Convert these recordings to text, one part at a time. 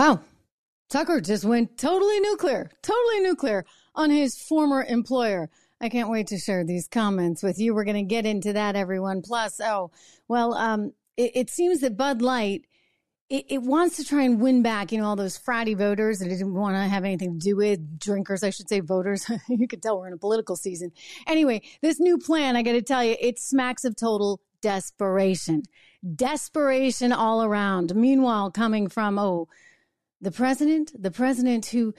Wow. Tucker just went totally nuclear, totally nuclear on his former employer. I can't wait to share these comments with you. We're going to get into that, everyone. Plus, oh, well, um, it, it seems that Bud Light it, it, wants to try and win back, you know, all those fratty voters that didn't want to have anything to do with drinkers, I should say, voters. you could tell we're in a political season. Anyway, this new plan, I got to tell you, it smacks of total desperation. Desperation all around. Meanwhile, coming from, oh, the president, the president who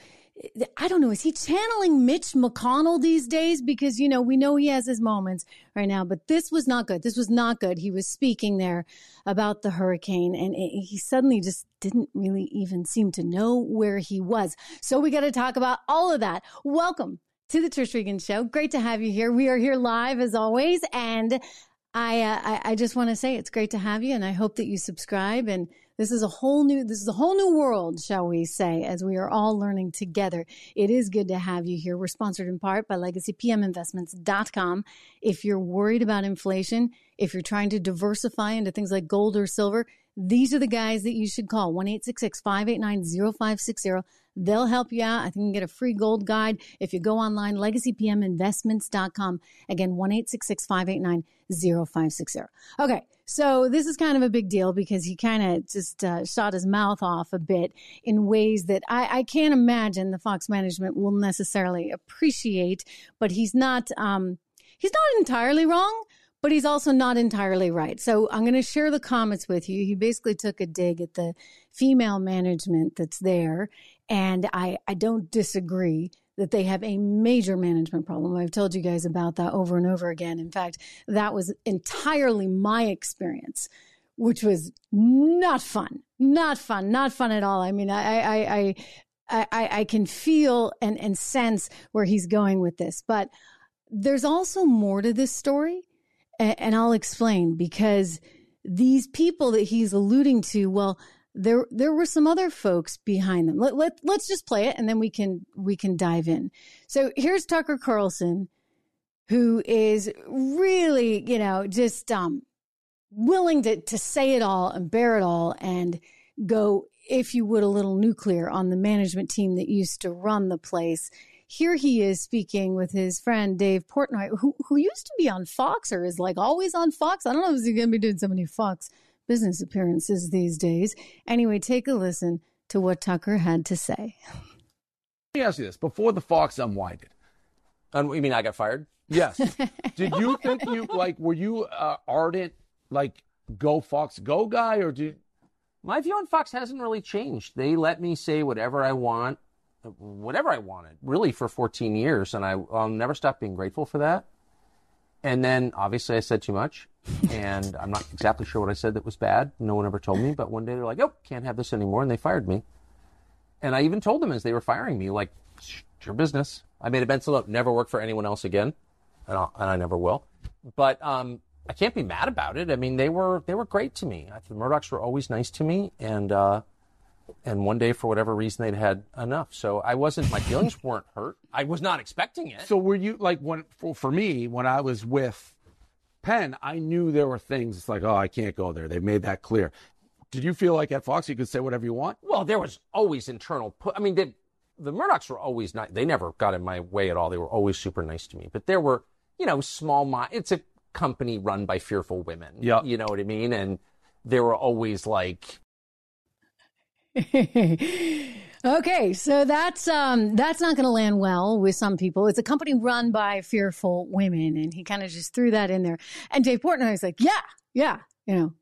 I don't know, is he channeling Mitch McConnell these days? Because, you know, we know he has his moments right now, but this was not good. This was not good. He was speaking there about the hurricane and he suddenly just didn't really even seem to know where he was. So we got to talk about all of that. Welcome to the Trish Regan Show. Great to have you here. We are here live as always. And I, uh, I, I just want to say it's great to have you and I hope that you subscribe and this is a whole new this is a whole new world, shall we say, as we are all learning together. It is good to have you here. We're sponsored in part by legacypminvestments.com. If you're worried about inflation, if you're trying to diversify into things like gold or silver, these are the guys that you should call 1 589 0560. They'll help you out. I think you can get a free gold guide if you go online, legacypminvestments.com. Again, 1 589 0560. Okay, so this is kind of a big deal because he kind of just uh, shot his mouth off a bit in ways that I, I, can't imagine the Fox management will necessarily appreciate. But he's not um, he's not entirely wrong, but he's also not entirely right. So I'm going to share the comments with you. He basically took a dig at the female management that's there, and I I don't disagree that they have a major management problem. I've told you guys about that over and over again. In fact, that was entirely my experience, which was not fun, not fun, not fun at all. I mean, I, I, I, I, I can feel and, and sense where he's going with this, but there's also more to this story. And, and I'll explain because these people that he's alluding to, well, there there were some other folks behind them. Let, let let's just play it and then we can we can dive in. So here's Tucker Carlson who is really, you know, just um willing to to say it all and bear it all and go if you would a little nuclear on the management team that used to run the place. Here he is speaking with his friend Dave Portnoy, who who used to be on Fox or is like always on Fox. I don't know if he's going to be doing so many Fox business appearances these days. Anyway, take a listen to what Tucker had to say. Let me ask you this before the Fox unwinded. Um, you mean I got fired? Yes. did you think you, like, were you uh, ardent, like, go Fox go guy, or did. My view on Fox hasn't really changed. They let me say whatever I want, whatever I wanted, really, for 14 years, and I, I'll never stop being grateful for that. And then obviously I said too much, and I'm not exactly sure what I said that was bad. No one ever told me, but one day they're like, "Oh, can't have this anymore," and they fired me. And I even told them as they were firing me, like, "It's your business." I made a mental note: never work for anyone else again, and, and i never will. But um, I can't be mad about it. I mean, they were they were great to me. The Murdochs were always nice to me, and uh, and one day for whatever reason they'd had enough. So I wasn't my feelings weren't hurt. I was not expecting it. So were you like when for, for me when I was with Penn, I knew there were things. It's like oh I can't go there. They made that clear. Did you feel like at Fox you could say whatever you want? Well, there was always internal. I mean, they, the Murdochs were always not. They never got in my way at all. They were always super nice to me. But there were you know small. It's a company run by fearful women. Yeah, you know what I mean. And there were always like okay, so that's um that's not going to land well with some people. It's a company run by fearful women, and he kind of just threw that in there. And Dave Portnoy is like, yeah, yeah, you know.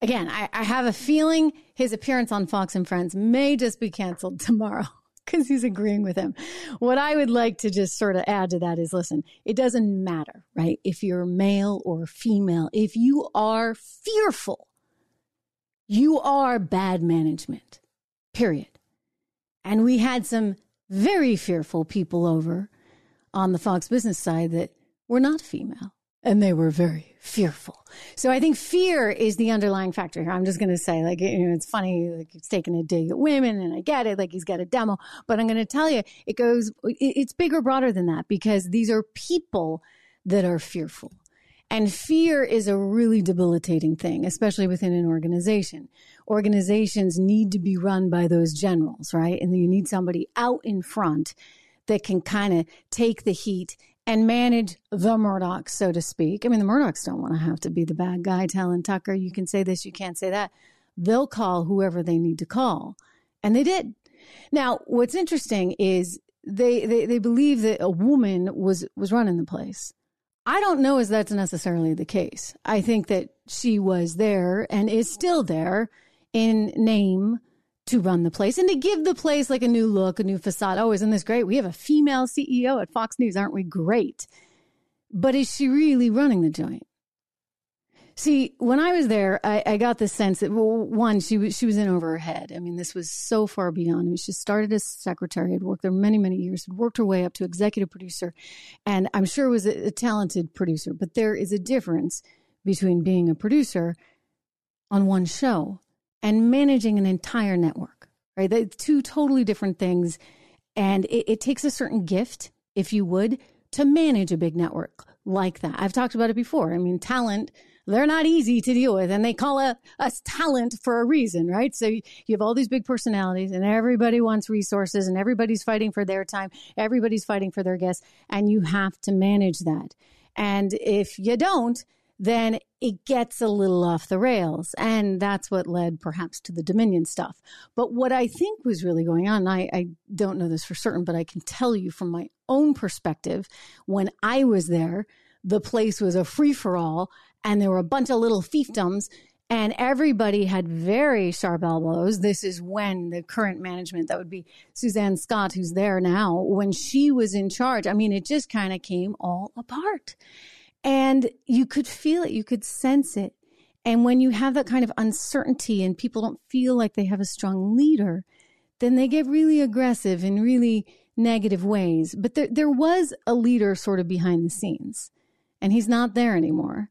Again, I, I have a feeling his appearance on Fox and Friends may just be canceled tomorrow because he's agreeing with him. What I would like to just sort of add to that is listen, it doesn't matter, right? If you're male or female, if you are fearful, you are bad management period. And we had some very fearful people over on the Fox business side that were not female and they were very fearful. So I think fear is the underlying factor here. I'm just going to say, like, you know, it's funny, like he's taking a dig at women and I get it, like he's got a demo, but I'm going to tell you, it goes, it's bigger, broader than that because these are people that are fearful. And fear is a really debilitating thing, especially within an organization. Organizations need to be run by those generals, right? And you need somebody out in front that can kind of take the heat and manage the Murdochs, so to speak. I mean, the Murdochs don't want to have to be the bad guy telling Tucker, you can say this, you can't say that. They'll call whoever they need to call. And they did. Now, what's interesting is they, they, they believe that a woman was, was running the place. I don't know if that's necessarily the case. I think that she was there and is still there in name to run the place and to give the place like a new look, a new facade. Oh, isn't this great? We have a female CEO at Fox News. Aren't we great? But is she really running the joint? See, when I was there, I, I got the sense that well, one, she was she was in over her head. I mean, this was so far beyond. I mean, she started as secretary, had worked there many, many years, had worked her way up to executive producer, and I'm sure was a, a talented producer. But there is a difference between being a producer on one show and managing an entire network. Right, They're two totally different things, and it, it takes a certain gift, if you would, to manage a big network like that. I've talked about it before. I mean, talent they're not easy to deal with and they call us talent for a reason, right? So you have all these big personalities and everybody wants resources and everybody's fighting for their time. Everybody's fighting for their guests and you have to manage that. And if you don't, then it gets a little off the rails. And that's what led perhaps to the Dominion stuff. But what I think was really going on, I, I don't know this for certain, but I can tell you from my own perspective, when I was there, the place was a free for all and there were a bunch of little fiefdoms and everybody had very sharp elbows. This is when the current management, that would be Suzanne Scott, who's there now, when she was in charge. I mean, it just kind of came all apart. And you could feel it, you could sense it. And when you have that kind of uncertainty and people don't feel like they have a strong leader, then they get really aggressive in really negative ways. But there, there was a leader sort of behind the scenes, and he's not there anymore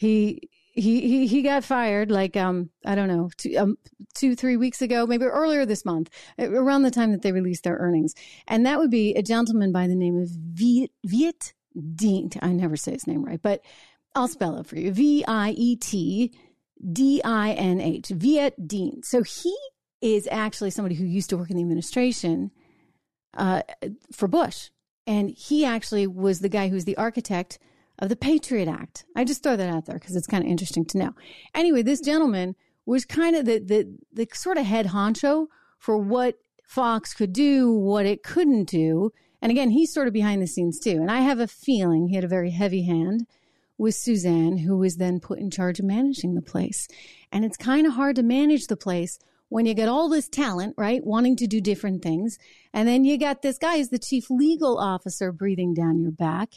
he he he got fired like um I don't know two, um, two three weeks ago maybe earlier this month around the time that they released their earnings. And that would be a gentleman by the name of Viet Viet Dinh I never say his name right but I'll spell it for you. V I E T D I N H Viet Dinh so he is actually somebody who used to work in the administration uh, for Bush. And he actually was the guy who's the architect of the Patriot Act. I just throw that out there because it's kind of interesting to know. Anyway, this gentleman was kind of the, the, the sort of head honcho for what Fox could do, what it couldn't do. And again, he's sort of behind the scenes too. And I have a feeling he had a very heavy hand with Suzanne, who was then put in charge of managing the place. And it's kind of hard to manage the place when you get all this talent, right? Wanting to do different things. And then you got this guy who's the chief legal officer breathing down your back.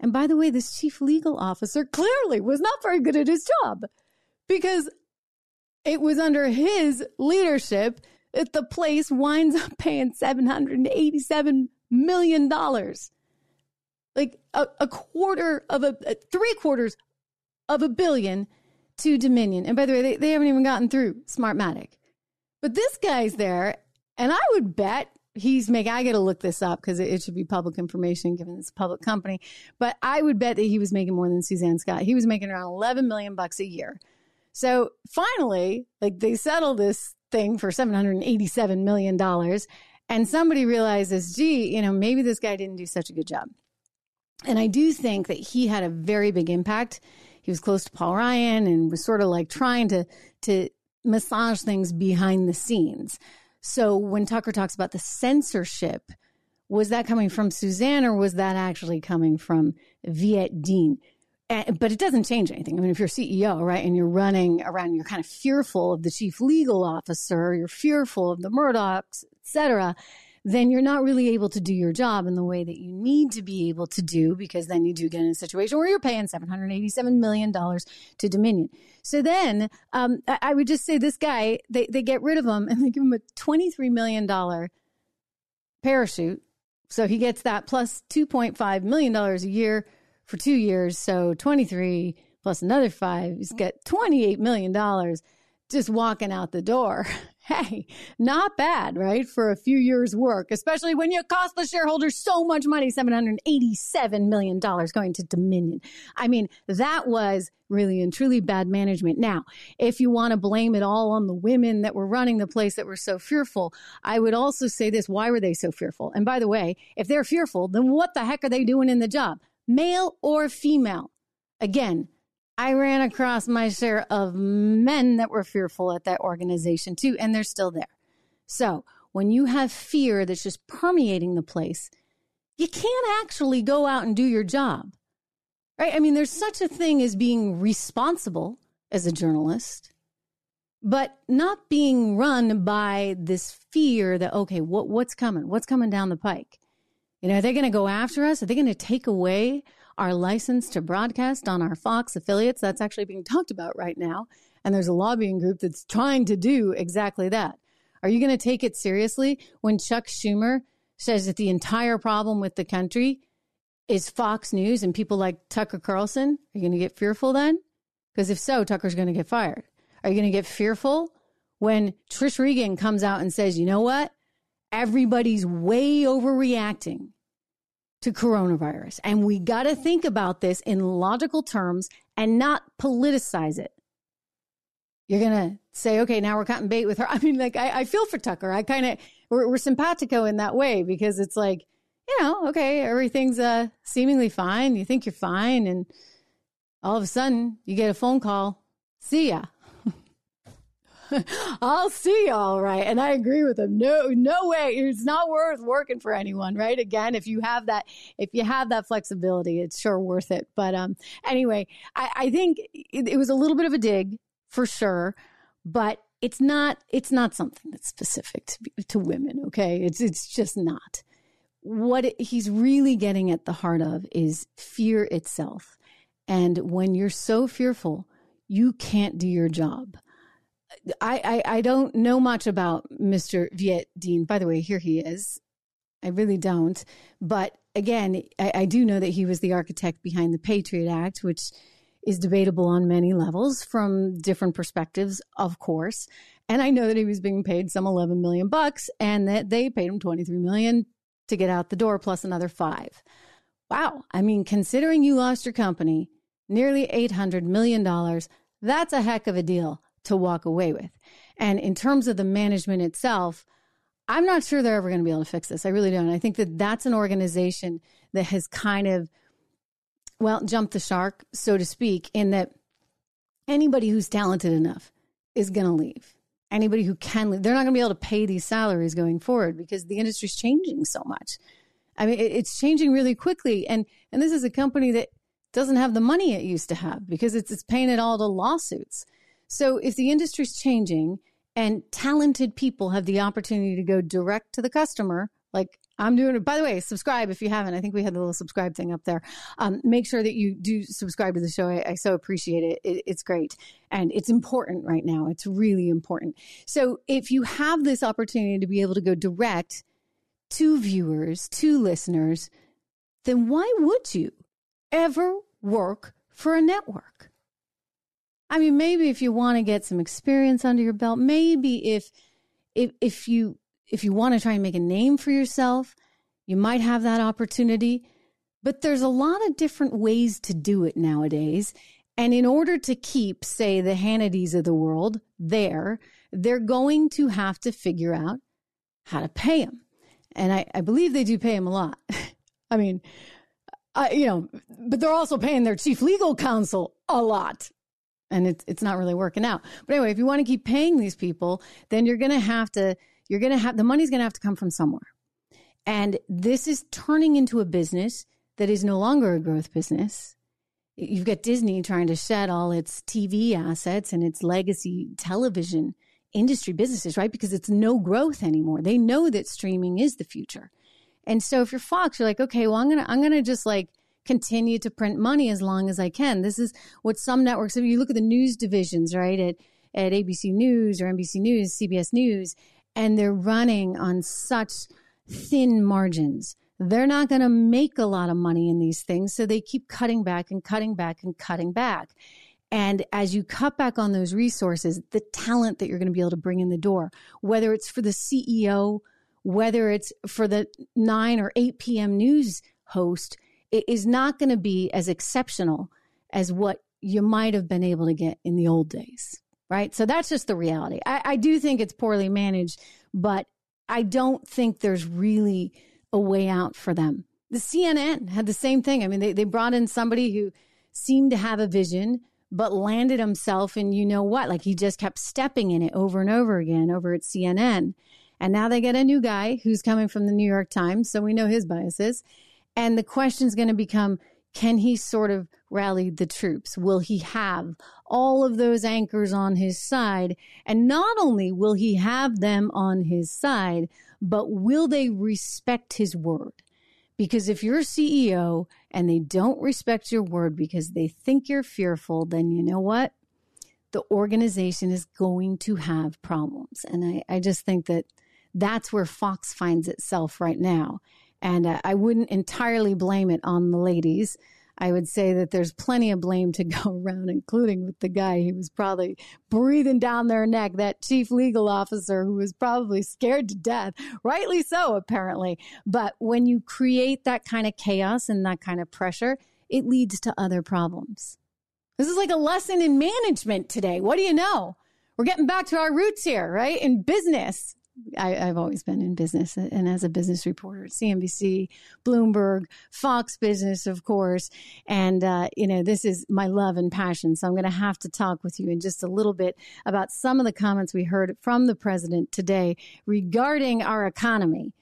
And by the way, this chief legal officer clearly was not very good at his job because it was under his leadership that the place winds up paying $787 million. Like a, a quarter of a, a, three quarters of a billion to Dominion. And by the way, they, they haven't even gotten through Smartmatic. But this guy's there, and I would bet he's making, I got to look this up because it, it, should be public information given it's a public company. But I would bet that he was making more than Suzanne Scott. He was making around 11 million bucks a year. So finally, like they settle this thing for $787 million. And somebody realizes, gee, you know, maybe this guy didn't do such a good job. And I do think that he had a very big impact. He was close to Paul Ryan and was sort of like trying to, to massage things behind the scenes. So when Tucker talks about the censorship, was that coming from Suzanne or was that actually coming from Viet Dinh? But it doesn't change anything. I mean, if you're CEO, right, and you're running around, you're kind of fearful of the chief legal officer, you're fearful of the Murdochs, et cetera then you're not really able to do your job in the way that you need to be able to do because then you do get in a situation where you're paying $787 million to Dominion. So then um, I would just say this guy, they, they get rid of him and they give him a $23 million parachute. So he gets that plus $2.5 million a year for two years. So 23 plus another five, he's got $28 million just walking out the door. hey, not bad, right? For a few years' work, especially when you cost the shareholders so much money $787 million going to Dominion. I mean, that was really and truly bad management. Now, if you want to blame it all on the women that were running the place that were so fearful, I would also say this why were they so fearful? And by the way, if they're fearful, then what the heck are they doing in the job? Male or female? Again, I ran across my share of men that were fearful at that organization too, and they're still there. So when you have fear that's just permeating the place, you can't actually go out and do your job. Right? I mean, there's such a thing as being responsible as a journalist, but not being run by this fear that, okay, what, what's coming? What's coming down the pike? You know, are they going to go after us? Are they going to take away our licensed to broadcast on our Fox affiliates. That's actually being talked about right now. And there's a lobbying group that's trying to do exactly that. Are you going to take it seriously when Chuck Schumer says that the entire problem with the country is Fox News and people like Tucker Carlson? Are you going to get fearful then? Because if so, Tucker's going to get fired. Are you going to get fearful when Trish Regan comes out and says, you know what? Everybody's way overreacting to coronavirus. And we got to think about this in logical terms and not politicize it. You're going to say, okay, now we're cutting bait with her. I mean, like, I, I feel for Tucker. I kind of, we're, we're simpatico in that way because it's like, you know, okay, everything's uh, seemingly fine. You think you're fine. And all of a sudden you get a phone call. See ya. I'll see all right. And I agree with him. No, no way. It's not worth working for anyone, right? Again, if you have that, if you have that flexibility, it's sure worth it. But um, anyway, I, I think it, it was a little bit of a dig for sure, but it's not, it's not something that's specific to, to women. Okay. It's, it's just not. What it, he's really getting at the heart of is fear itself. And when you're so fearful, you can't do your job. I, I, I don't know much about Mr. Viet Dinh. By the way, here he is. I really don't. But again, I, I do know that he was the architect behind the Patriot Act, which is debatable on many levels from different perspectives, of course. And I know that he was being paid some 11 million bucks and that they paid him 23 million to get out the door plus another 5. Wow. I mean, considering you lost your company nearly 800 million dollars, that's a heck of a deal to walk away with. And in terms of the management itself, I'm not sure they're ever going to be able to fix this. I really don't. I think that that's an organization that has kind of, well, jumped the shark, so to speak, in that anybody who's talented enough is going to leave. Anybody who can leave, they're not going to be able to pay these salaries going forward because the industry's changing so much. I mean, it's changing really quickly, and and this is a company that doesn't have the money it used to have because it's it's paying it all to lawsuits. So if the industry's changing and talented people have the opportunity to go direct to the customer, like I'm doing it. By the way, subscribe if you haven't. I think we had the little subscribe thing up there. Um, make sure that you do subscribe to the show. I, I so appreciate it. it. It's great. And it's important right now. It's really important. So if you have this opportunity to be able to go direct to viewers, to listeners, then why would you ever work for a network? I mean, maybe if you want to get some experience under your belt, maybe if if if you if you want to try and make a name for yourself, you might have that opportunity. But there's a lot of different ways to do it nowadays. And in order to keep, say, the Hannitys of the world there, they're going to have to figure out how to pay them. And I, I believe they do pay them a lot. I mean, I, you know, but they're also paying their chief legal counsel a lot and it's it's not really working out. But anyway, if you want to keep paying these people, then you're going to have to you're going to have the money's going to have to come from somewhere. And this is turning into a business that is no longer a growth business. You've got Disney trying to shed all its TV assets and its legacy television industry businesses, right? Because it's no growth anymore. They know that streaming is the future. And so if you're Fox, you're like, okay, well, I'm going to, I'm going to just like continue to print money as long as I can. This is what some networks, if you look at the news divisions, right, at, at ABC News or NBC News, CBS News, and they're running on such thin margins. They're not going to make a lot of money in these things. So they keep cutting back and cutting back and cutting back. And as you cut back on those resources, the talent that you're going to be able to bring in the door, whether it's for the CEO, whether it's for the 9 or 8 p.m. news host, it is not going to be as exceptional as what you might have been able to get in the old days. Right. So that's just the reality. I, I do think it's poorly managed, but I don't think there's really a way out for them. The CNN had the same thing. I mean, they, they brought in somebody who seemed to have a vision, but landed himself and you know what? Like he just kept stepping in it over and over again over at CNN. And now they get a new guy who's coming from the New York Times, so we know his biases. And the question is going to become can he sort of rally the troops? Will he have all of those anchors on his side? And not only will he have them on his side, but will they respect his word? Because if you're a CEO and they don't respect your word because they think you're fearful, then you know what? The organization is going to have problems. And I, I just think that that's where Fox finds itself right now. And uh, I wouldn't entirely blame it on the ladies. I would say that there's plenty of blame to go around, including with the guy who was probably breathing down their neck, that chief legal officer who was probably scared to death, rightly so, apparently. But when you create that kind of chaos and that kind of pressure, it leads to other problems. This is like a lesson in management today. What do you know? We're getting back to our roots here, right? In business. I, have always been in business and as a business reporter at CNBC, Bloomberg, Fox Business, of course. And, uh, you know, this is my love and passion. So I'm going to have to talk with you in just a little bit about some of the comments we heard from the president today regarding our economy.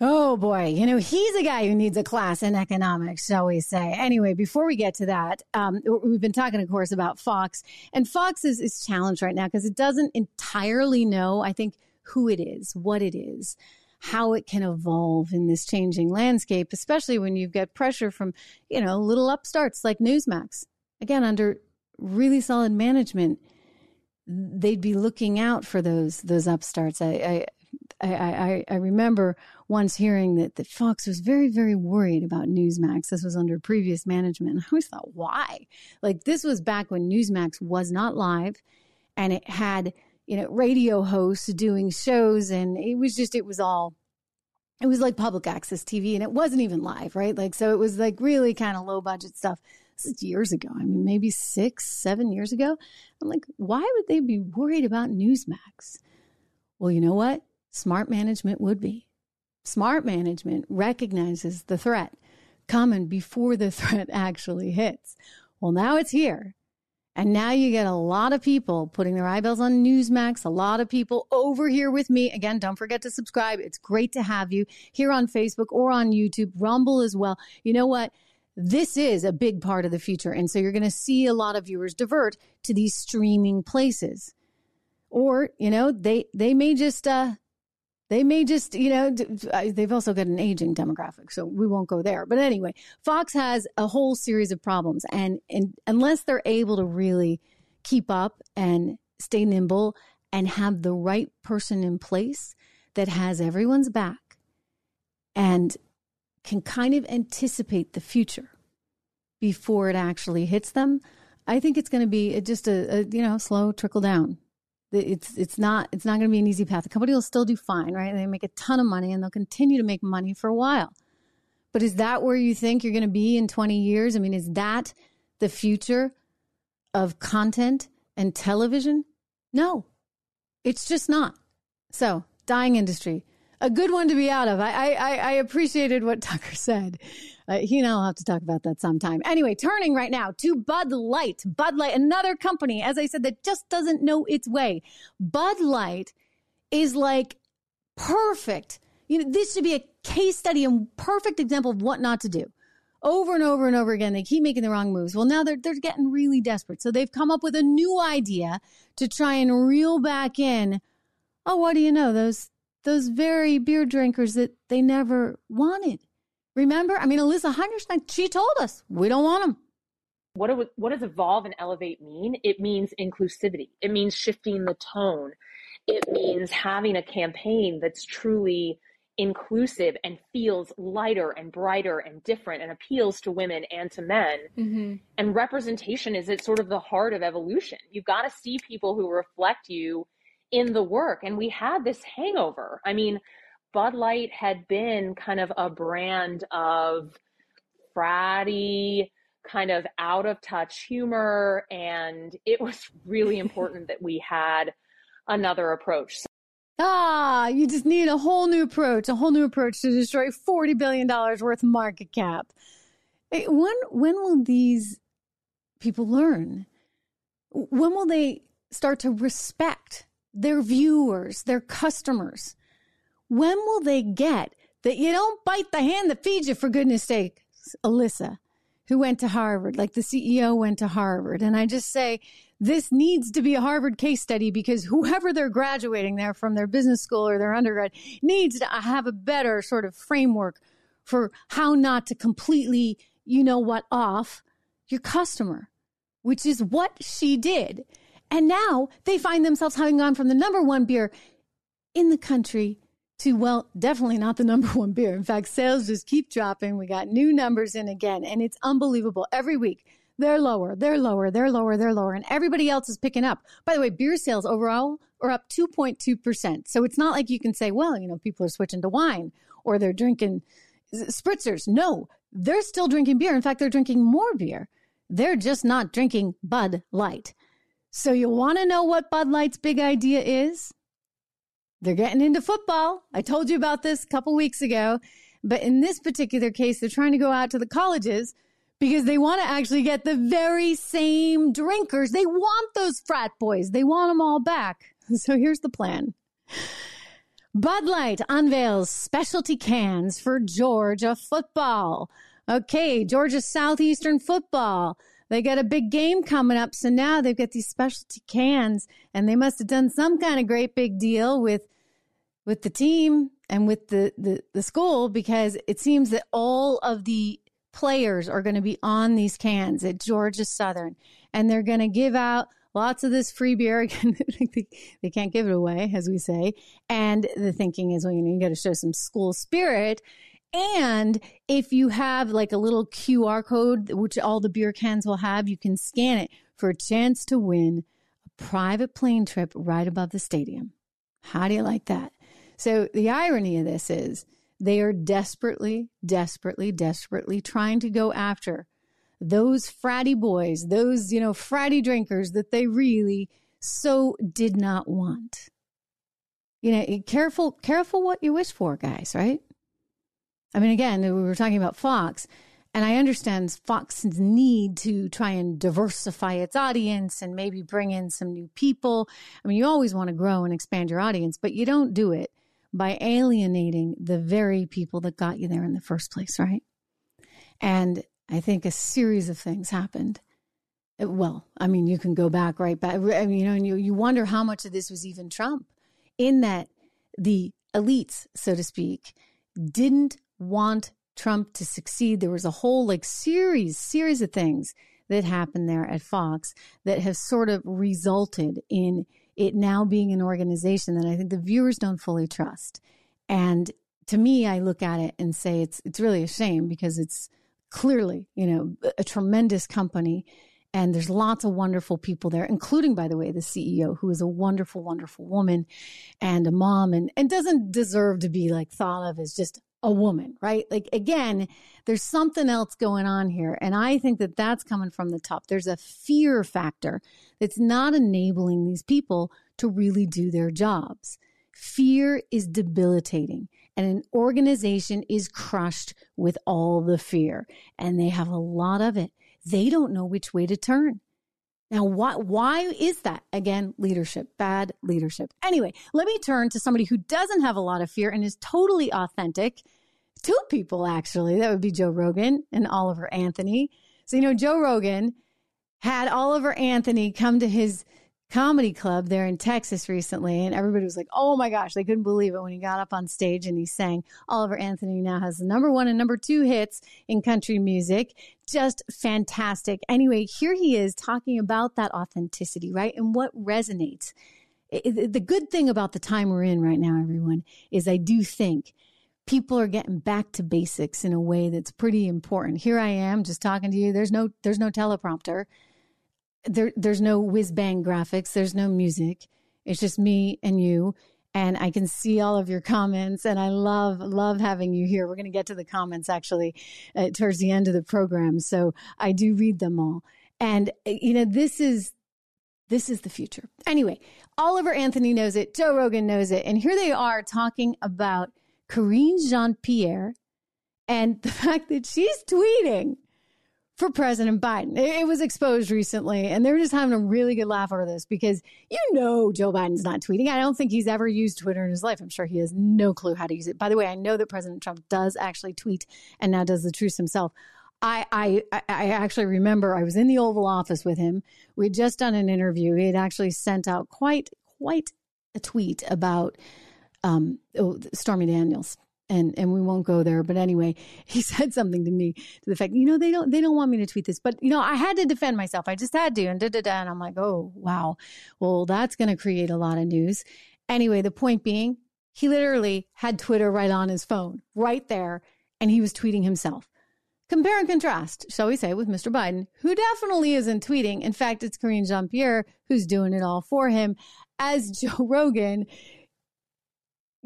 Oh boy, you know, he's a guy who needs a class in economics, shall we say. Anyway, before we get to that, um, we've been talking, of course, about Fox. And Fox is, is challenged right now because it doesn't entirely know, I think, who it is, what it is, how it can evolve in this changing landscape, especially when you've got pressure from, you know, little upstarts like Newsmax. Again, under really solid management, they'd be looking out for those those upstarts. I, I, I, I remember once hearing that, that Fox was very, very worried about Newsmax. This was under previous management. I always thought, why? Like, this was back when Newsmax was not live and it had, you know, radio hosts doing shows, and it was just, it was all it was like public access TV and it wasn't even live, right? Like, so it was like really kind of low budget stuff. This is years ago. I mean, maybe six, seven years ago. I'm like, why would they be worried about Newsmax? Well, you know what? Smart management would be. Smart management recognizes the threat coming before the threat actually hits. Well, now it's here. And now you get a lot of people putting their eyeballs on Newsmax, a lot of people over here with me. Again, don't forget to subscribe. It's great to have you here on Facebook or on YouTube, Rumble as well. You know what? This is a big part of the future. And so you're going to see a lot of viewers divert to these streaming places. Or, you know, they, they may just, uh, they may just, you know, they've also got an aging demographic, so we won't go there. But anyway, Fox has a whole series of problems, and, and unless they're able to really keep up and stay nimble and have the right person in place that has everyone's back and can kind of anticipate the future before it actually hits them, I think it's going to be just a, a you know slow trickle down it's it's not it's not going to be an easy path. The company will still do fine, right? They make a ton of money and they'll continue to make money for a while. But is that where you think you're going to be in 20 years? I mean, is that the future of content and television? No. It's just not. So, dying industry. A good one to be out of. I I I appreciated what Tucker said. Uh, he and I'll have to talk about that sometime. Anyway, turning right now to Bud Light. Bud Light, another company, as I said, that just doesn't know its way. Bud Light is like perfect. You know, this should be a case study and perfect example of what not to do. Over and over and over again, they keep making the wrong moves. Well, now they're they're getting really desperate. So they've come up with a new idea to try and reel back in. Oh, what do you know? Those those very beer drinkers that they never wanted. Remember? I mean, Alissa Heinerscheid, she told us we don't want them. What, do, what does evolve and elevate mean? It means inclusivity. It means shifting the tone. It means having a campaign that's truly inclusive and feels lighter and brighter and different and appeals to women and to men. Mm-hmm. And representation is at sort of the heart of evolution. You've got to see people who reflect you in the work. And we had this hangover. I mean, Bud Light had been kind of a brand of fratty, kind of out of touch humor. And it was really important that we had another approach. Ah, you just need a whole new approach, a whole new approach to destroy $40 billion worth market cap. When, when will these people learn? When will they start to respect their viewers, their customers? When will they get that you don't bite the hand that feeds you, for goodness sake, Alissa, who went to Harvard, like the CEO went to Harvard. And I just say, this needs to be a Harvard case study because whoever they're graduating there from their business school or their undergrad needs to uh, have a better sort of framework for how not to completely, you know what, off your customer, which is what she did. And now they find themselves having gone from the number one beer in the country to, well, definitely not the number one beer. In fact, sales just keep dropping. We got new numbers in again, and it's unbelievable. Every week, they're lower, they're lower, they're lower, they're lower, and everybody else is picking up. By the way, beer sales overall are up 2.2%. So it's not like you can say, well, you know, people are switching to wine or they're drinking spritzers. No, they're still drinking beer. In fact, they're drinking more beer. They're just not drinking Bud Light. So you want to know what Bud Light's big idea is? They're getting into football. I told you about this a couple weeks ago. But in this particular case, they're trying to go out to the colleges because they want to actually get the very same drinkers. They want those frat boys. They want them all back. So here's the plan. Bud Light unveils specialty cans for Georgia football. Okay, Georgia Southeastern football. They got a big game coming up. So now they've got these specialty cans and they must have done some kind of great big deal with with the team and with the, the, the school because it seems that all of the players are going to be on these cans at Georgia Southern and they're going to give out lots of this free beer. they can't give it away, as we say. And the thinking is, well, you know, you got to show some school spirit. And if you have like a little QR code, which all the beer cans will have, you can scan it for a chance to win a private plane trip right above the stadium. How do you like that? So the irony of this is they are desperately, desperately, desperately trying to go after those fratty boys, those, you know, fratty drinkers that they really so did not want. You know, careful, careful what you wish for, guys, right? I mean, again, we were talking about Fox, and I understand Fox's need to try and diversify its audience and maybe bring in some new people. I mean, you always want to grow and expand your audience, but you don't do it by alienating the very people that got you there in the first place, right? And I think a series of things happened. Uh, well, I mean, you can go back right back, I mean, you know, and you, you wonder how much of this was even Trump in that the elites, so to speak, didn't want Trump to succeed. There was a whole like series, series of things that happened there at Fox that have sort of resulted in it now being an organization that I think the viewers don't fully trust. And to me, I look at it and say it's it's really a shame because it's clearly, you know, a tremendous company and there's lots of wonderful people there, including, by the way, the CEO, who is a wonderful, wonderful woman and a mom and, and doesn't deserve to be like thought of as just a woman, right? Like again, there's something else going on here. And I think that that's coming from the top. There's a fear factor that's not enabling these people to really do their jobs. Fear is debilitating and an organization is crushed with all the fear and they have a lot of it. They don't know which way to turn. Now, why, why is that? Again, leadership, bad leadership. Anyway, let me turn to somebody who doesn't have a lot of fear and is totally authentic. Two people, actually. That would be Joe Rogan and Oliver Anthony. So, you know, Joe Rogan had Oliver Anthony come to his comedy club there in Texas recently, and everybody was like, oh my gosh, they couldn't believe it when he got up on stage and he sang. Oliver Anthony now has the number one and number two hits in country music. Just fantastic. Anyway, here he is talking about that authenticity, right? And what resonates. the good thing about the time we're in right now, everyone, is I do think people are getting back to basics in a way that's pretty important. Here I am just talking to you. There's no there's no teleprompter. There there's no whiz bang graphics. There's no music. It's just me and you and I can see all of your comments and I love love having you here. We're going to get to the comments actually uh, towards the end of the program. So I do read them all. And uh, you know this is this is the future. Anyway, Oliver Anthony knows it, Joe Rogan knows it, and here they are talking about Karine Jean Pierre and the fact that she's tweeting for President Biden. It, was exposed recently, and they're just having a really good laugh over this because you know Joe Biden's not tweeting. I don't think he's ever used Twitter in his life. I'm sure he has no clue how to use it. By the way, I know that President Trump does actually tweet and now does the truth himself. I, I I actually remember I was in the Oval Office with him. We had just done an interview. He had actually sent out quite quite a tweet about um, oh, Stormy Daniels and and we won't go there but anyway he said something to me to the fact you know they don't they don't want me to tweet this but you know i had to defend myself. I just had to and da da da and i'm like oh wow. Well that's going to create a lot of news. Anyway the point being he literally had twitter right on his phone right there and he was tweeting himself. Compare and contrast shall we say with mr biden who definitely isn't tweeting. In fact it's karine jean-pierre who's doing it all for him as joe rogan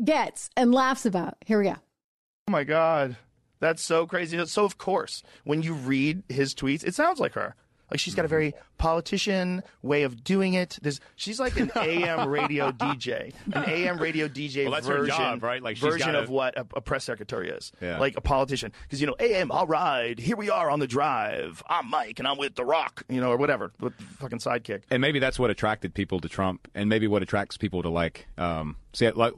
gets and laughs about. Here we go. Oh my God. That's so crazy. So, of course, when you read his tweets, it sounds like her. Like she's got a very politician way of doing it. There's, she's like an AM radio DJ, an AM radio DJ well, version, job, right? Like version gotta... of what a, a, press secretary is, yeah. like a politician. Because you know, AM, all right, here we are on the drive. I'm Mike, and I'm with The Rock, you know, or whatever, with the fucking sidekick. And maybe that's what attracted people to Trump, and maybe what attracts people to like, um, see, like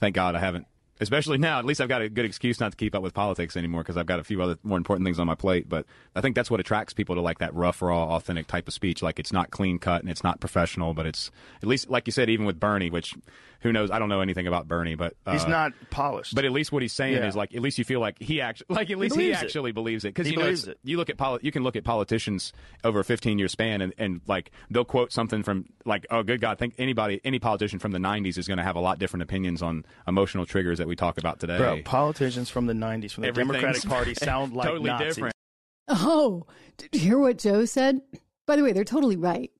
thank God I haven't. Especially now, at least I've got a good excuse not to keep up with politics anymore because I've got a few other more important things on my plate. But I think that's what attracts people to like that rough, raw, authentic type of speech. Like it's not clean cut and it's not professional, but it's at least like you said, even with Bernie, which who knows? I don't know anything about Bernie, but uh, he's not polished. But at least what he's saying yeah. is like at least you feel like he actually like at least he, he actually it. believes it because you know it. you look at poli- you can look at politicians over a 15 year span and, and like they'll quote something from like oh good God, think anybody any politician from the 90s is going to have a lot different opinions on emotional triggers that we talk about today. Bro, politicians from the 90s from the Democratic Party sound like totally Nazis. different. Oh, did you hear what Joe said? By the way, they're totally right.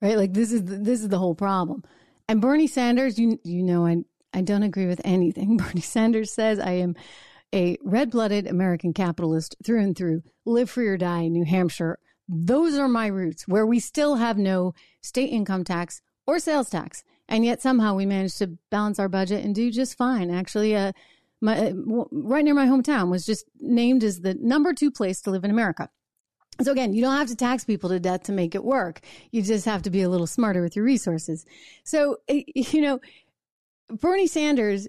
Right? Like this is the, this is the whole problem. And Bernie Sanders, you you know, I I don't agree with anything Bernie Sanders says. I am a red blooded American capitalist through and through, live free or die New Hampshire. Those are my roots, where we still have no state income tax or sales tax. And yet somehow we managed to balance our budget and do just fine. Actually, uh, my, uh, right near my hometown was just named as the number two place to live in America. So again, you don't have to tax people to death to make it work. You just have to be a little smarter with your resources. So, eh, you know, Bernie Sanders,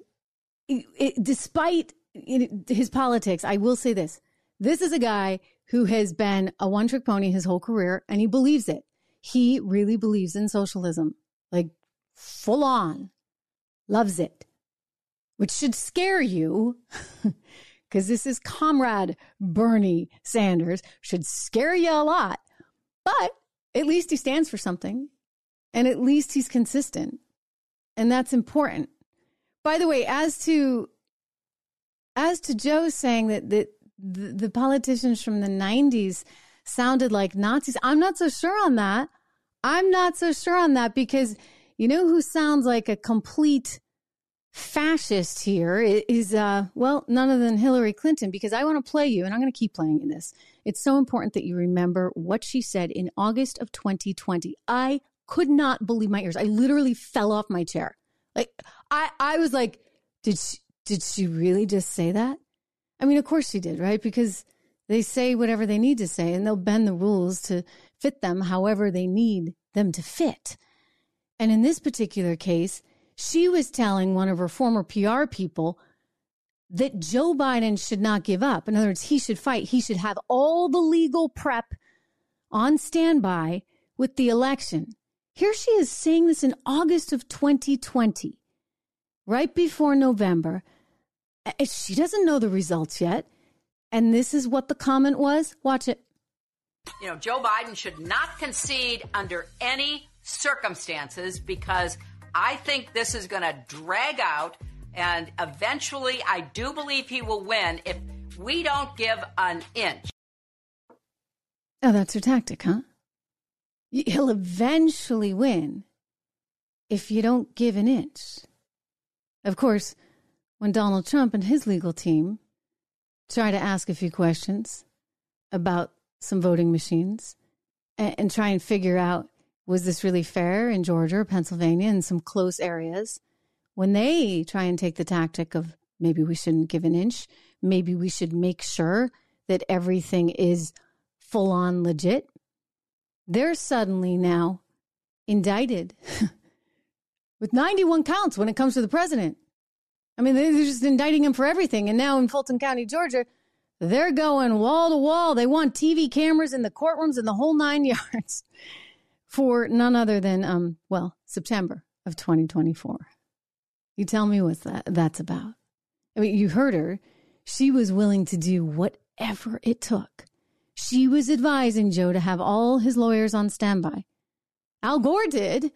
it, despite his politics, I will say this. This is a guy who has been a one trick pony his whole career and he believes it. He really believes in socialism, like full on, loves it, which should scare you because this is comrade Bernie Sanders, should scare you a lot. But at least he stands for something and at least he's consistent. And that's important. By the way, as to as to Joe saying that that the, the politicians from the 90s sounded like Nazis, I'm not so sure on that. I'm not so sure on that because you know who sounds like a complete fascist here is uh well none other than Hillary Clinton because I want to play you and I'm going to keep playing you this. It's so important that you remember what she said in August of 2020. I could not believe my ears. I literally fell off my chair. Like I I was like did she did she really just say that? I mean, of course she did, right? Because they say whatever they need to say and they'll bend the rules to fit them however they need them to fit. And in this particular case, she was telling one of her former PR people that Joe Biden should not give up. In other words, he should fight. He should have all the legal prep on standby with the election. Here she is saying this in August of 2020, right before November. She doesn't know the results yet. And this is what the comment was. Watch it. You know, Joe Biden should not concede under any circumstances because I think this is going to drag out And eventually, I do believe he will win if we don't give an inch. Oh, that's her tactic, huh? He'll eventually win if you don't give an inch. Of course, when Donald Trump and his legal team try to ask a few questions about some voting machines and, and try and figure out was this really fair in Georgia or Pennsylvania in some close areas, when they try and take the tactic of maybe we shouldn't give an inch, maybe we should make sure that everything is full on legit, they're suddenly now indicted with 91 counts when it comes to the president. I mean, they're just indicting him for everything. And now in Fulton County, Georgia, they're going wall to wall. They want TV cameras in the courtrooms and the whole nine yards for none other than, um, well, September of 2024. You tell me what that, that's about. I mean, you heard her. She was willing to do whatever it took. She was advising Joe to have all his lawyers on standby. Al Gore did.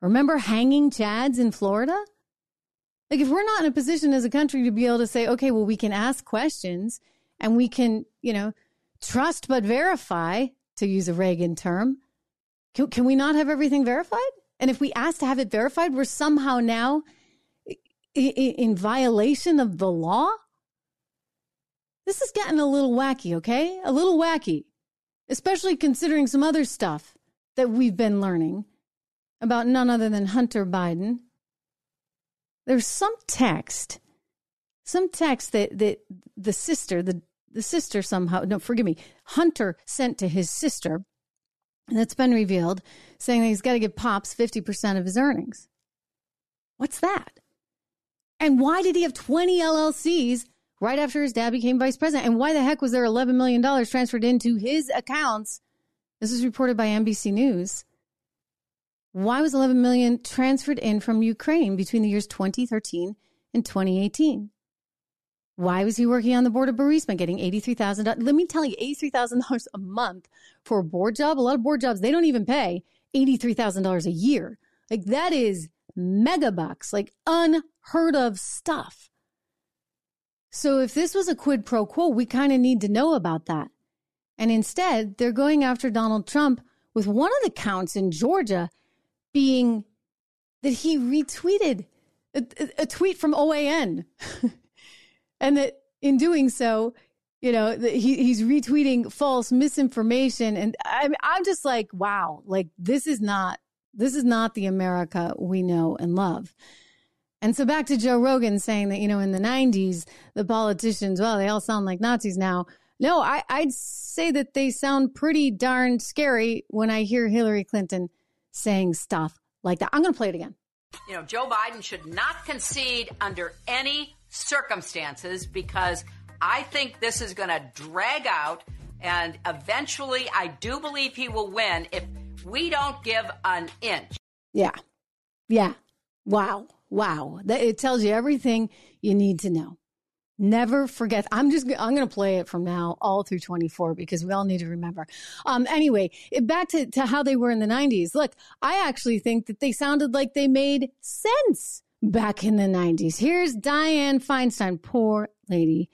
Remember hanging Chads in Florida? Like, if we're not in a position as a country to be able to say, okay, well, we can ask questions and we can, you know, trust but verify, to use a Reagan term, can, can we not have everything verified? And if we ask to have it verified, we're somehow now in violation of the law? This is getting a little wacky, okay? A little wacky, especially considering some other stuff that we've been learning about none other than Hunter Biden. There's some text, some text that, that the sister, the, the sister somehow, no, forgive me, Hunter sent to his sister that's been revealed saying that he's got to give Pops 50% of his earnings. What's that? And why did he have 20 LLCs right after his dad became vice president? And why the heck was there $11 million transferred into his accounts? This was reported by NBC News. Why was 11 million transferred in from Ukraine between the years 2013 and 2018? Why was he working on the board of Burisma getting $83,000? Let me tell you, $83,000 a month for a board job. A lot of board jobs, they don't even pay $83,000 a year. Like that is mega bucks, like unheard of stuff. So if this was a quid pro quo, we kind of need to know about that. And instead, they're going after Donald Trump with one of the counts in Georgia being that he retweeted a, a, a tweet from OAN. and that in doing so, you know, he, he's retweeting false misinformation. And I'm, I'm just like, wow, like this is not this is not the America we know and love. And so back to Joe Rogan saying that, you know, in the 90s, the politicians, well, they all sound like Nazis now. No, I, I'd say that they sound pretty darn scary when I hear Hillary Clinton saying stuff like that. I'm going to play it again. You know, Joe Biden should not concede under any circumstances because I think this is going to drag out. And eventually, I do believe he will win if we don't give an inch. Yeah. Yeah. Wow. Wow. It tells you everything you need to know. Never forget. I'm just, I'm going to play it from now all through 24 because we all need to remember. Um, anyway, back to, to how they were in the 90s. Look, I actually think that they sounded like they made sense back in the 90s. Here's Dianne Feinstein, poor lady.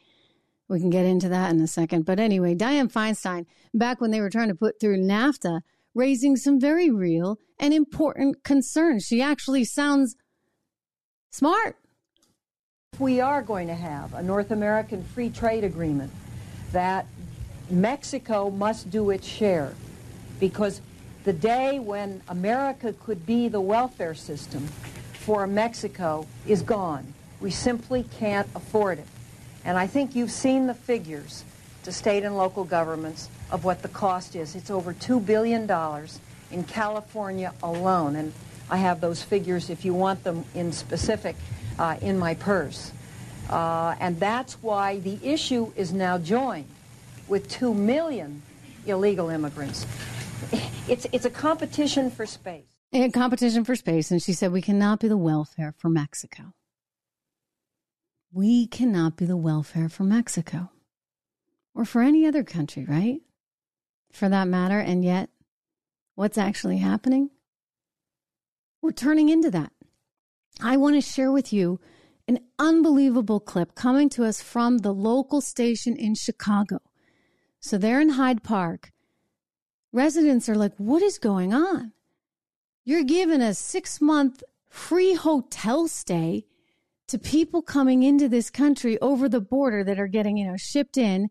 We can get into that in a second. But anyway, Dianne Feinstein, back when they were trying to put through NAFTA, raising some very real and important concerns. She actually sounds smart. We are going to have a North American free trade agreement that Mexico must do its share because the day when America could be the welfare system for Mexico is gone. We simply can't afford it. And I think you've seen the figures to state and local governments of what the cost is. It's over $2 billion in California alone. And I have those figures, if you want them in specific, uh, in my purse. Uh, and that's why the issue is now joined with 2 million illegal immigrants. It's, it's a competition for space. A competition for space. And she said, we cannot be the welfare for Mexico. We cannot be the welfare for Mexico or for any other country, right? For that matter. And yet, what's actually happening? We're turning into that. I want to share with you an unbelievable clip coming to us from the local station in Chicago. So they're in Hyde Park. Residents are like, What is going on? You're giving a six month free hotel stay to people coming into this country over the border that are getting, you know, shipped in.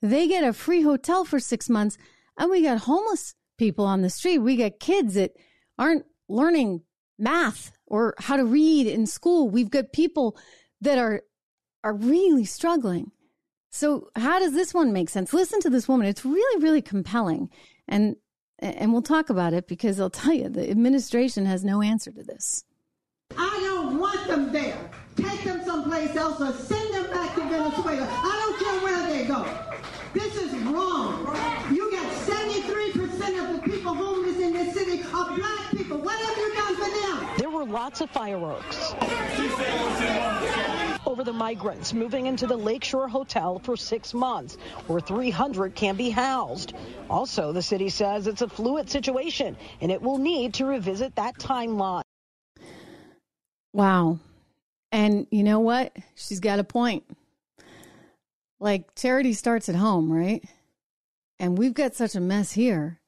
They get a free hotel for six months, and we got homeless people on the street. We got kids that aren't learning math or how to read in school. We've got people that are are really struggling. So how does this one make sense? Listen to this woman. It's really really compelling. And and we'll talk about it because I'll tell you the administration has no answer to this. I don't want them there. Take them someplace else or send them back to Venezuela. I don't care where they go. This is wrong. You in this black people. What have you done for them? There were lots of fireworks over the migrants moving into the Lakeshore Hotel for six months, where 300 can be housed. Also, the city says it's a fluid situation and it will need to revisit that timeline. Wow. And you know what? She's got a point. Like charity starts at home, right? And we've got such a mess here.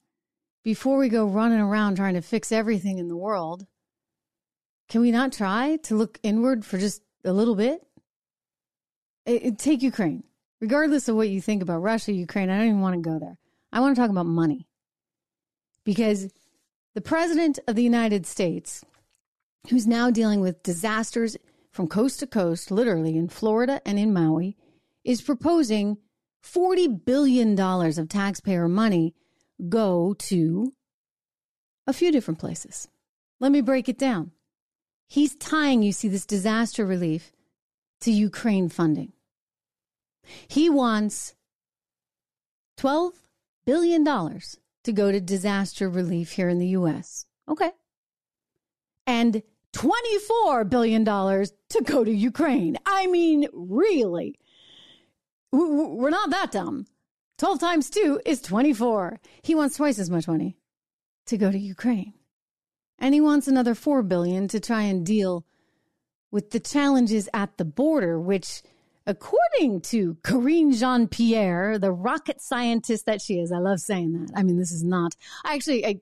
Before we go running around trying to fix everything in the world, can we not try to look inward for just a little bit? It, it, take Ukraine. Regardless of what you think about Russia, Ukraine, I don't even want to go there. I want to talk about money. Because the president of the United States who's now dealing with disasters from coast to coast, literally in Florida and in Maui, is proposing $40 billion of taxpayer money go to a few different places. Let me break it down. He's tying, you see, this disaster relief to Ukraine funding. He wants $12 billion to go to disaster relief here in the U.S. Okay. And $24 billion to go to Ukraine. I mean, really? We're not that dumb. 12 times 2 is 24. He wants twice as much money to go to Ukraine. And he wants another 4 billion to try and deal with the challenges at the border, which according to Karine Jean Pierre, the rocket scientist that she is, I love saying that. I mean, this is not, I actually, I,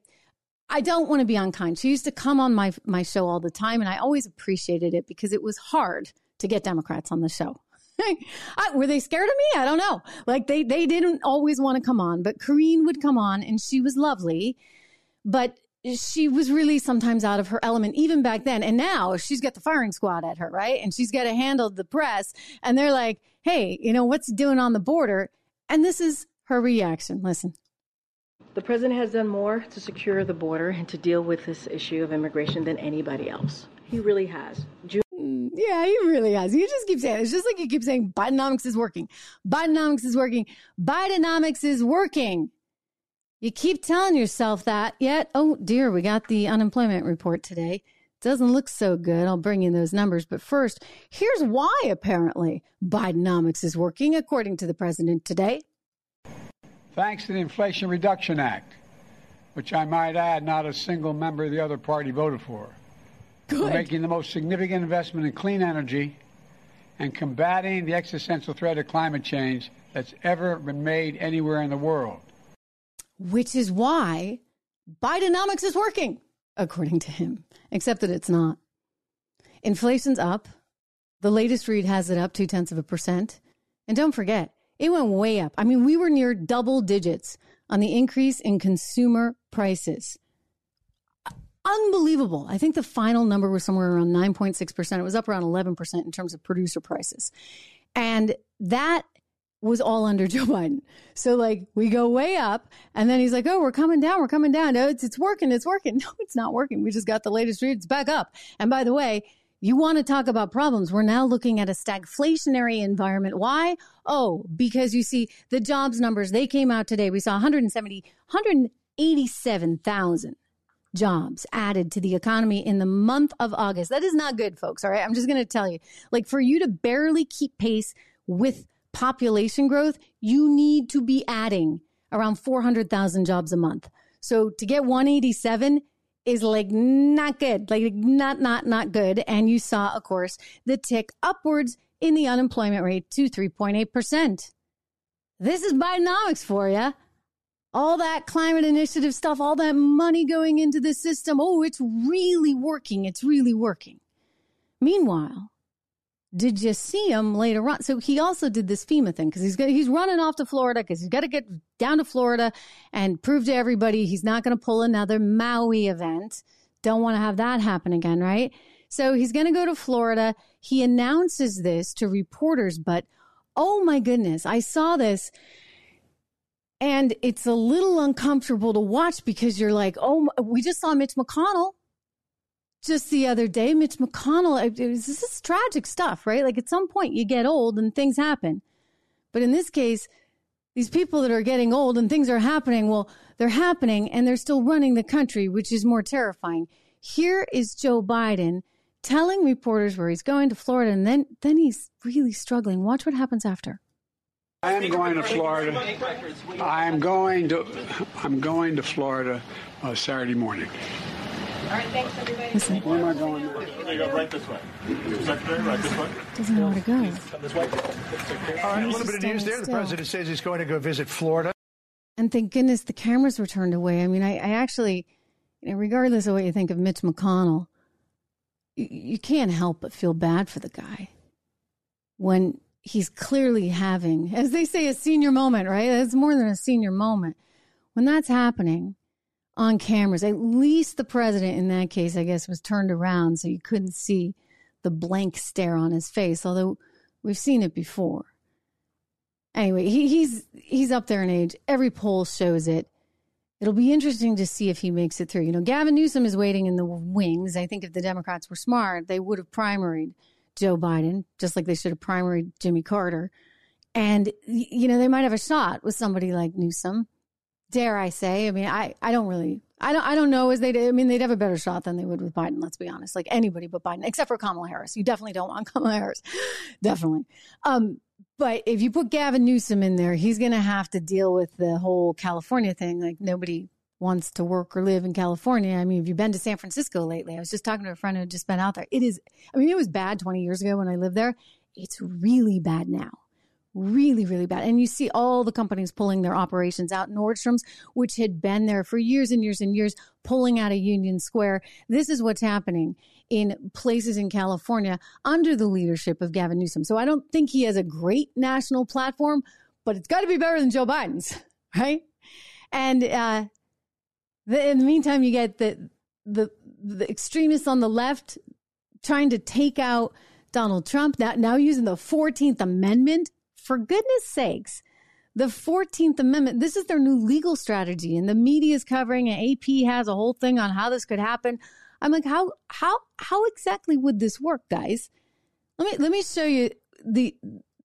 I don't want to be unkind. She used to come on my my show all the time, and I always appreciated it because it was hard to get Democrats on the show. I, were they scared of me? I don't know. Like they they didn't always want to come on, but Karine would come on, and she was lovely, but she was really sometimes out of her element even back then. And now she's got the firing squad at her, right? And she's got to handle the press, and they're like, "Hey, you know what's doing on the border?" And this is her reaction. Listen. The president has done more to secure the border and to deal with this issue of immigration than anybody else. He really has. June- Mm, yeah, he really has. You just keep saying it. it's just like you keep saying Bidenomics is working. Bidenomics is working. Bidenomics is working. You keep telling yourself that, yet, oh dear, we got the unemployment report today. Doesn't look so good. I'll bring you those numbers. But first, here's why apparently Bidenomics is working, according to the president today thanks to the Inflation Reduction Act, which I might add, not a single member of the other party voted for. Good. We're making the most significant investment in clean energy and combating the existential threat of climate change that's ever been made anywhere in the world. Which is why Bidenomics is working, according to him, except that it's not. Inflation's up. The latest read has it up two tenths of a percent. And don't forget, it went way up. I mean, we were near double digits on the increase in consumer prices. Unbelievable. I think the final number was somewhere around 9.6%. It was up around 11% in terms of producer prices. And that was all under Joe Biden. So like we go way up and then he's like, Oh, we're coming down. We're coming down. No, it's, it's working. It's working. No, it's not working. We just got the latest reads back up. And by the way, you want to talk about problems. We're now looking at a stagflationary environment. Why? Oh, because you see the jobs numbers, they came out today. We saw 170, 187,000 jobs added to the economy in the month of August. That is not good, folks. All right. I'm just going to tell you like for you to barely keep pace with population growth, you need to be adding around 400,000 jobs a month. So to get 187 is like not good, like not, not, not good. And you saw, of course, the tick upwards in the unemployment rate to 3.8%. This is Bidenomics for you. All that climate initiative stuff, all that money going into the system. Oh, it's really working. It's really working. Meanwhile, did you see him later on? So he also did this FEMA thing because he's he's running off to Florida because he's got to get down to Florida and prove to everybody he's not going to pull another Maui event. Don't want to have that happen again, right? So he's going to go to Florida. He announces this to reporters, but oh my goodness, I saw this and it's a little uncomfortable to watch because you're like, oh, we just saw Mitch McConnell just the other day, Mitch McConnell, was, this is tragic stuff, right? Like at some point you get old and things happen. But in this case, these people that are getting old and things are happening, well, they're happening and they're still running the country, which is more terrifying. Here is Joe Biden telling reporters where he's going to Florida and then then he's really struggling. Watch what happens after. I am going to Florida. I am going to I'm going to Florida uh, Saturday morning. All right, thanks, everybody. Where am I going? There you go, right this way. Secretary, right this way. Doesn't know where to go. Come this way. All right, a little bit of news there. The president says he's going to go visit Florida. And thank goodness the cameras were turned away. I mean, I, I actually, you know, regardless of what you think of Mitch McConnell, you, you can't help but feel bad for the guy when he's clearly having, as they say, a senior moment, right? It's more than a senior moment. When that's happening on cameras, at least the president in that case, I guess, was turned around so you couldn't see the blank stare on his face, although we've seen it before. Anyway, he, he's he's up there in age. Every poll shows it. It'll be interesting to see if he makes it through. You know, Gavin Newsom is waiting in the wings. I think if the Democrats were smart, they would have primaried Joe Biden, just like they should have primaried Jimmy Carter. And, you know, they might have a shot with somebody like Newsom. Dare I say? I mean, I, I don't really, I don't, I don't know as they, I mean, they'd have a better shot than they would with Biden. Let's be honest. Like anybody but Biden, except for Kamala Harris. You definitely don't want Kamala Harris. definitely. Um, but if you put Gavin Newsom in there, he's going to have to deal with the whole California thing. Like nobody wants to work or live in California. I mean, have you been to San Francisco lately? I was just talking to a friend who had just been out there. It is, I mean, it was bad 20 years ago when I lived there. It's really bad now. Really, really bad. And you see all the companies pulling their operations out. Nordstrom's, which had been there for years and years and years, pulling out of Union Square. This is what's happening in places in California under the leadership of Gavin Newsom. So I don't think he has a great national platform, but it's got to be better than Joe Biden's, right? And uh, the, in the meantime, you get the the the extremists on the left trying to take out Donald Trump. Now, now using the Fourteenth Amendment. For goodness sakes, the Fourteenth Amendment. This is their new legal strategy, and the media is covering. And AP has a whole thing on how this could happen. I'm like, how how how exactly would this work, guys? Let me let me show you the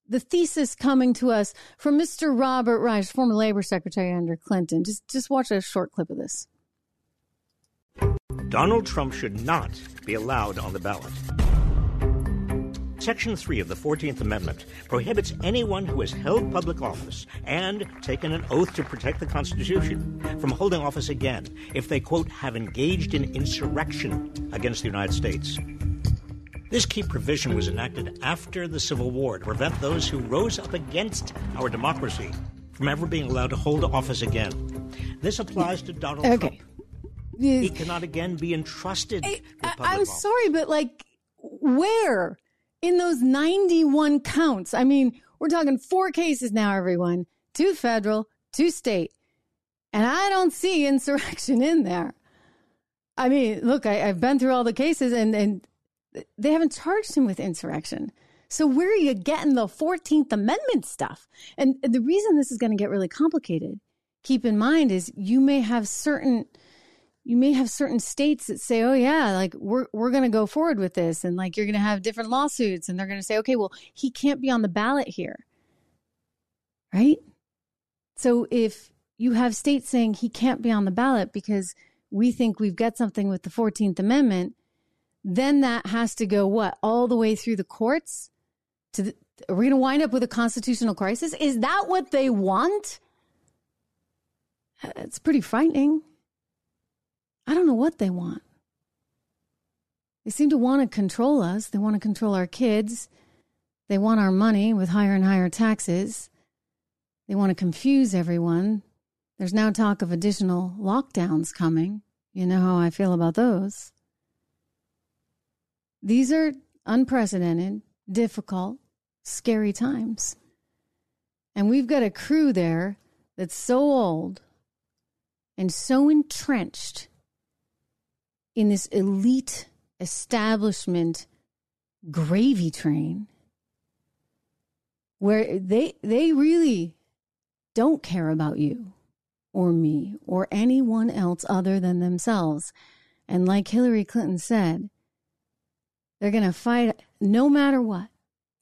the thesis coming to us from Mr. Robert Reich, former labor secretary under Clinton. Just just watch a short clip of this. Donald Trump should not be allowed on the ballot. Section 3 of the 14th Amendment prohibits anyone who has held public office and taken an oath to protect the Constitution from holding office again if they, quote, have engaged in insurrection against the United States. This key provision was enacted after the Civil War to prevent those who rose up against our democracy from ever being allowed to hold office again. This applies to Donald Okay. Trump. He cannot again be entrusted with public I'm office. sorry, but like, where in those 91 counts? I mean, we're talking four cases now, everyone two federal, two state. And I don't see insurrection in there. I mean, look, I, I've been through all the cases and, and they haven't charged him with insurrection. So where are you getting the 14th Amendment stuff? And the reason this is going to get really complicated, keep in mind, is you may have certain you may have certain states that say, "Oh yeah, like we're we're going to go forward with this," and like you're going to have different lawsuits, and they're going to say, "Okay, well, he can't be on the ballot here," right? So if you have states saying he can't be on the ballot because we think we've got something with the Fourteenth Amendment, then that has to go what all the way through the courts. To the, are we going to wind up with a constitutional crisis? Is that what they want? Uh, it's pretty frightening. I don't know what they want. They seem to want to control us. They want to control our kids. They want our money with higher and higher taxes. They want to confuse everyone. There's now talk of additional lockdowns coming. You know how I feel about those. These are unprecedented, difficult, scary times. And we've got a crew there that's so old and so entrenched in this elite establishment gravy train where they they really don't care about you or me or anyone else other than themselves and like Hillary Clinton said they're going to fight no matter what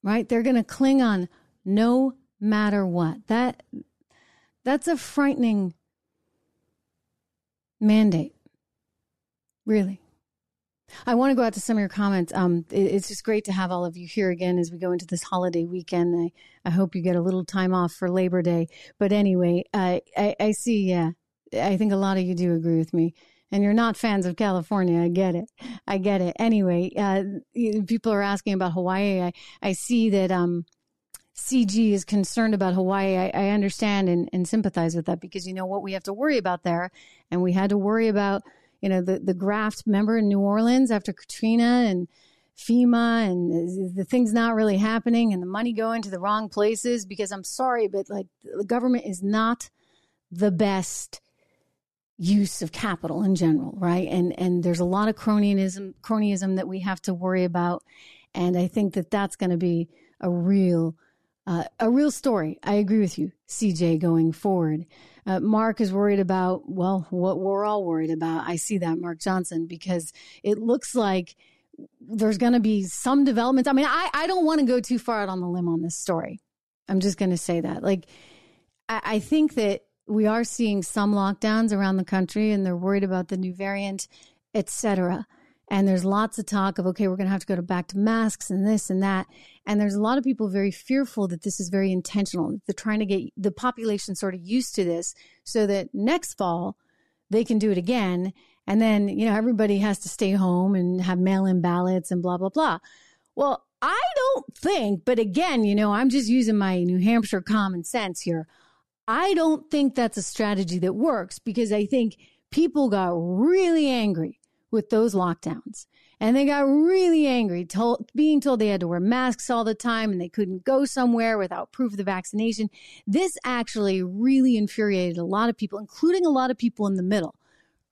right they're going to cling on no matter what that that's a frightening mandate really I want to go out to some of your comments. Um, it, it's just great to have all of you here again as we go into this holiday weekend. I, I hope you get a little time off for Labor Day. But anyway, I, I, I see, yeah, I think a lot of you do agree with me. And you're not fans of California. I get it. I get it. Anyway, uh, people are asking about Hawaii. I, I see that um, CG is concerned about Hawaii. I, I understand and, and sympathize with that because you know what we have to worry about there. And we had to worry about you know, the, the graft, member in New Orleans after Katrina and FEMA and the things not really happening and the money going to the wrong places because I'm sorry, but like the government is not the best use of capital in general, right? And and there's a lot of cronyism cronyism that we have to worry about, and I think that that's going to be a real uh, a real story. I agree with you, CJ, going forward. Uh, Mark is worried about, well, what we're all worried about. I see that, Mark Johnson, because it looks like there's going to be some developments. I mean, I, I don't want to go too far out on the limb on this story. I'm just going to say that. Like, I, I think that we are seeing some lockdowns around the country and they're worried about the new variant, etc. And there's lots of talk of, okay, we're going to have to go to back to masks and this and that. And there's a lot of people very fearful that this is very intentional. They're trying to get the population sort of used to this so that next fall they can do it again. And then, you know, everybody has to stay home and have mail in ballots and blah, blah, blah. Well, I don't think, but again, you know, I'm just using my New Hampshire common sense here. I don't think that's a strategy that works because I think people got really angry with those lockdowns. And they got really angry, told, being told they had to wear masks all the time and they couldn't go somewhere without proof of the vaccination. This actually really infuriated a lot of people, including a lot of people in the middle,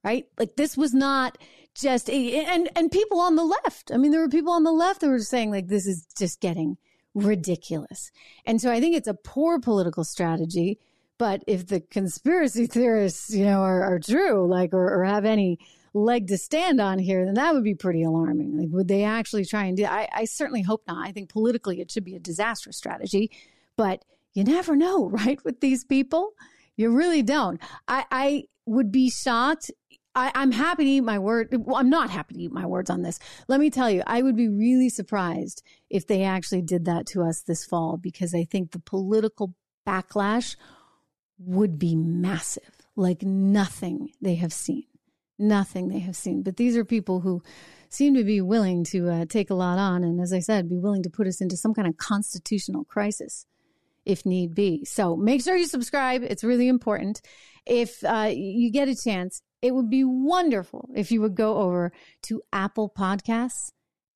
right? Like this was not just and, and people on the left. I mean, there were people on the left that were saying like, this is just getting ridiculous. And so I think it's a poor political strategy. But if the conspiracy theorists, you know, are, are true, like, or, or have any leg to stand on here, then that would be pretty alarming. Like, would they actually try and do? I, I certainly hope not. I think politically it should be a disastrous strategy, but you never know, right? With these people, you really don't. I, I would be shocked. I, I'm happy to eat my word. Well, I'm not happy to eat my words on this. Let me tell you, I would be really surprised if they actually did that to us this fall because I think the political backlash would be massive, like nothing they have seen nothing they have seen. But these are people who seem to be willing to uh, take a lot on, and as I said, be willing to put us into some kind of constitutional crisis if need be. So make sure you subscribe. It's really important. If uh, you get a chance, it would be wonderful if you would go over to Apple Podcasts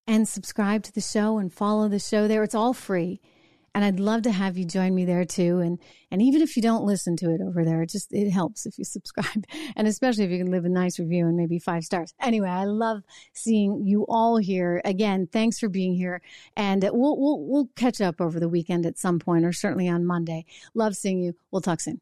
and subscribe to the show and follow the show there. It's all free and I'd love to have you join me there too. And and even if you don't listen to it over there, it just it helps if you subscribe, and especially if you can leave a nice review and maybe five stars. Anyway, I love seeing you all here again. Thanks for being here, and we'll we'll we'll catch up over the weekend at some point, or certainly on Monday. Love seeing you. We'll talk soon.